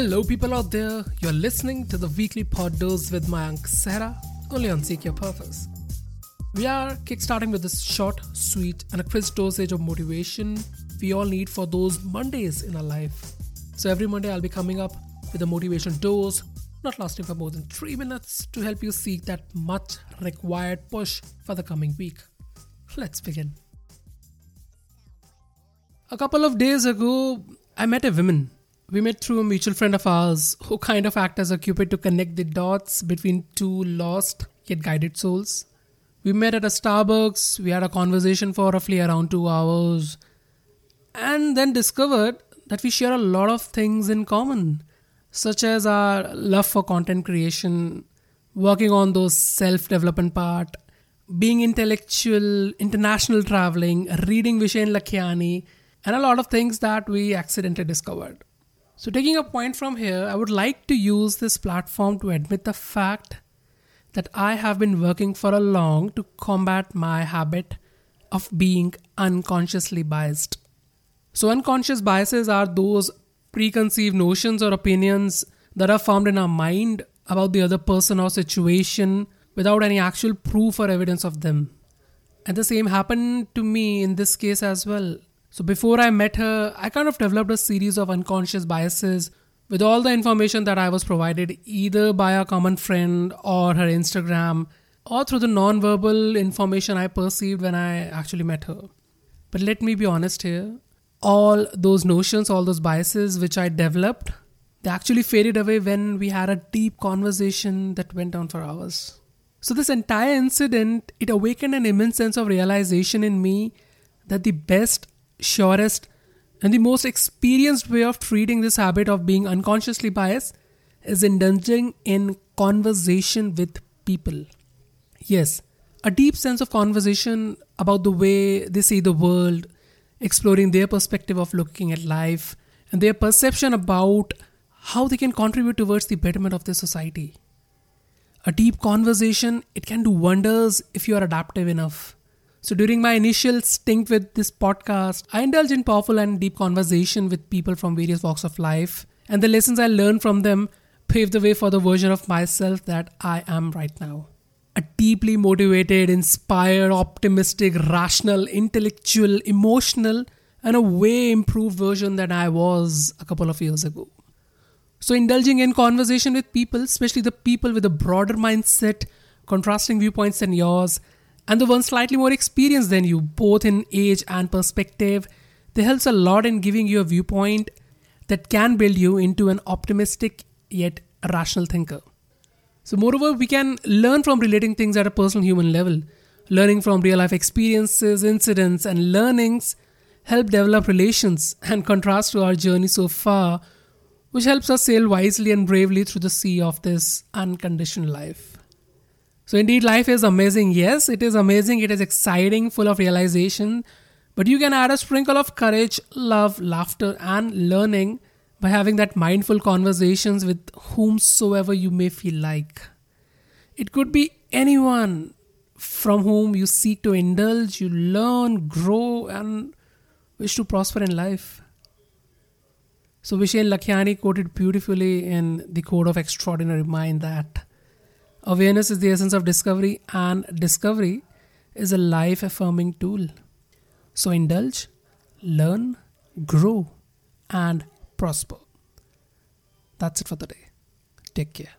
Hello, people out there. You're listening to the weekly pod dose with my Mayank Sehra, only on Seek Your Purpose. We are kickstarting with this short, sweet, and a crisp dosage of motivation we all need for those Mondays in our life. So every Monday, I'll be coming up with a motivation dose, not lasting for more than three minutes, to help you seek that much required push for the coming week. Let's begin. A couple of days ago, I met a woman we met through a mutual friend of ours who kind of act as a cupid to connect the dots between two lost yet guided souls. We met at a Starbucks, we had a conversation for roughly around two hours, and then discovered that we share a lot of things in common, such as our love for content creation, working on those self development part, being intellectual, international traveling, reading Vishen Lakhiani, and a lot of things that we accidentally discovered. So, taking a point from here, I would like to use this platform to admit the fact that I have been working for a long to combat my habit of being unconsciously biased. So, unconscious biases are those preconceived notions or opinions that are formed in our mind about the other person or situation without any actual proof or evidence of them. And the same happened to me in this case as well. So before I met her, I kind of developed a series of unconscious biases with all the information that I was provided either by a common friend or her Instagram or through the non-verbal information I perceived when I actually met her. But let me be honest here. All those notions, all those biases which I developed, they actually faded away when we had a deep conversation that went on for hours. So this entire incident, it awakened an immense sense of realization in me that the best surest, and the most experienced way of treating this habit of being unconsciously biased is indulging in conversation with people. Yes, a deep sense of conversation about the way they see the world, exploring their perspective of looking at life, and their perception about how they can contribute towards the betterment of their society. A deep conversation, it can do wonders if you are adaptive enough. So during my initial stint with this podcast, I indulged in powerful and deep conversation with people from various walks of life, and the lessons I learned from them paved the way for the version of myself that I am right now. A deeply motivated, inspired, optimistic, rational, intellectual, emotional, and a way improved version than I was a couple of years ago. So, indulging in conversation with people, especially the people with a broader mindset, contrasting viewpoints than yours, and the one slightly more experienced than you, both in age and perspective, they helps a lot in giving you a viewpoint that can build you into an optimistic yet rational thinker. So, moreover, we can learn from relating things at a personal human level. Learning from real life experiences, incidents, and learnings help develop relations and contrast to our journey so far, which helps us sail wisely and bravely through the sea of this unconditioned life. So, indeed, life is amazing. Yes, it is amazing. It is exciting, full of realization. But you can add a sprinkle of courage, love, laughter, and learning by having that mindful conversations with whomsoever you may feel like. It could be anyone from whom you seek to indulge, you learn, grow, and wish to prosper in life. So Vishen Lakhiani quoted beautifully in the Code of Extraordinary Mind that Awareness is the essence of discovery, and discovery is a life affirming tool. So indulge, learn, grow, and prosper. That's it for the day. Take care.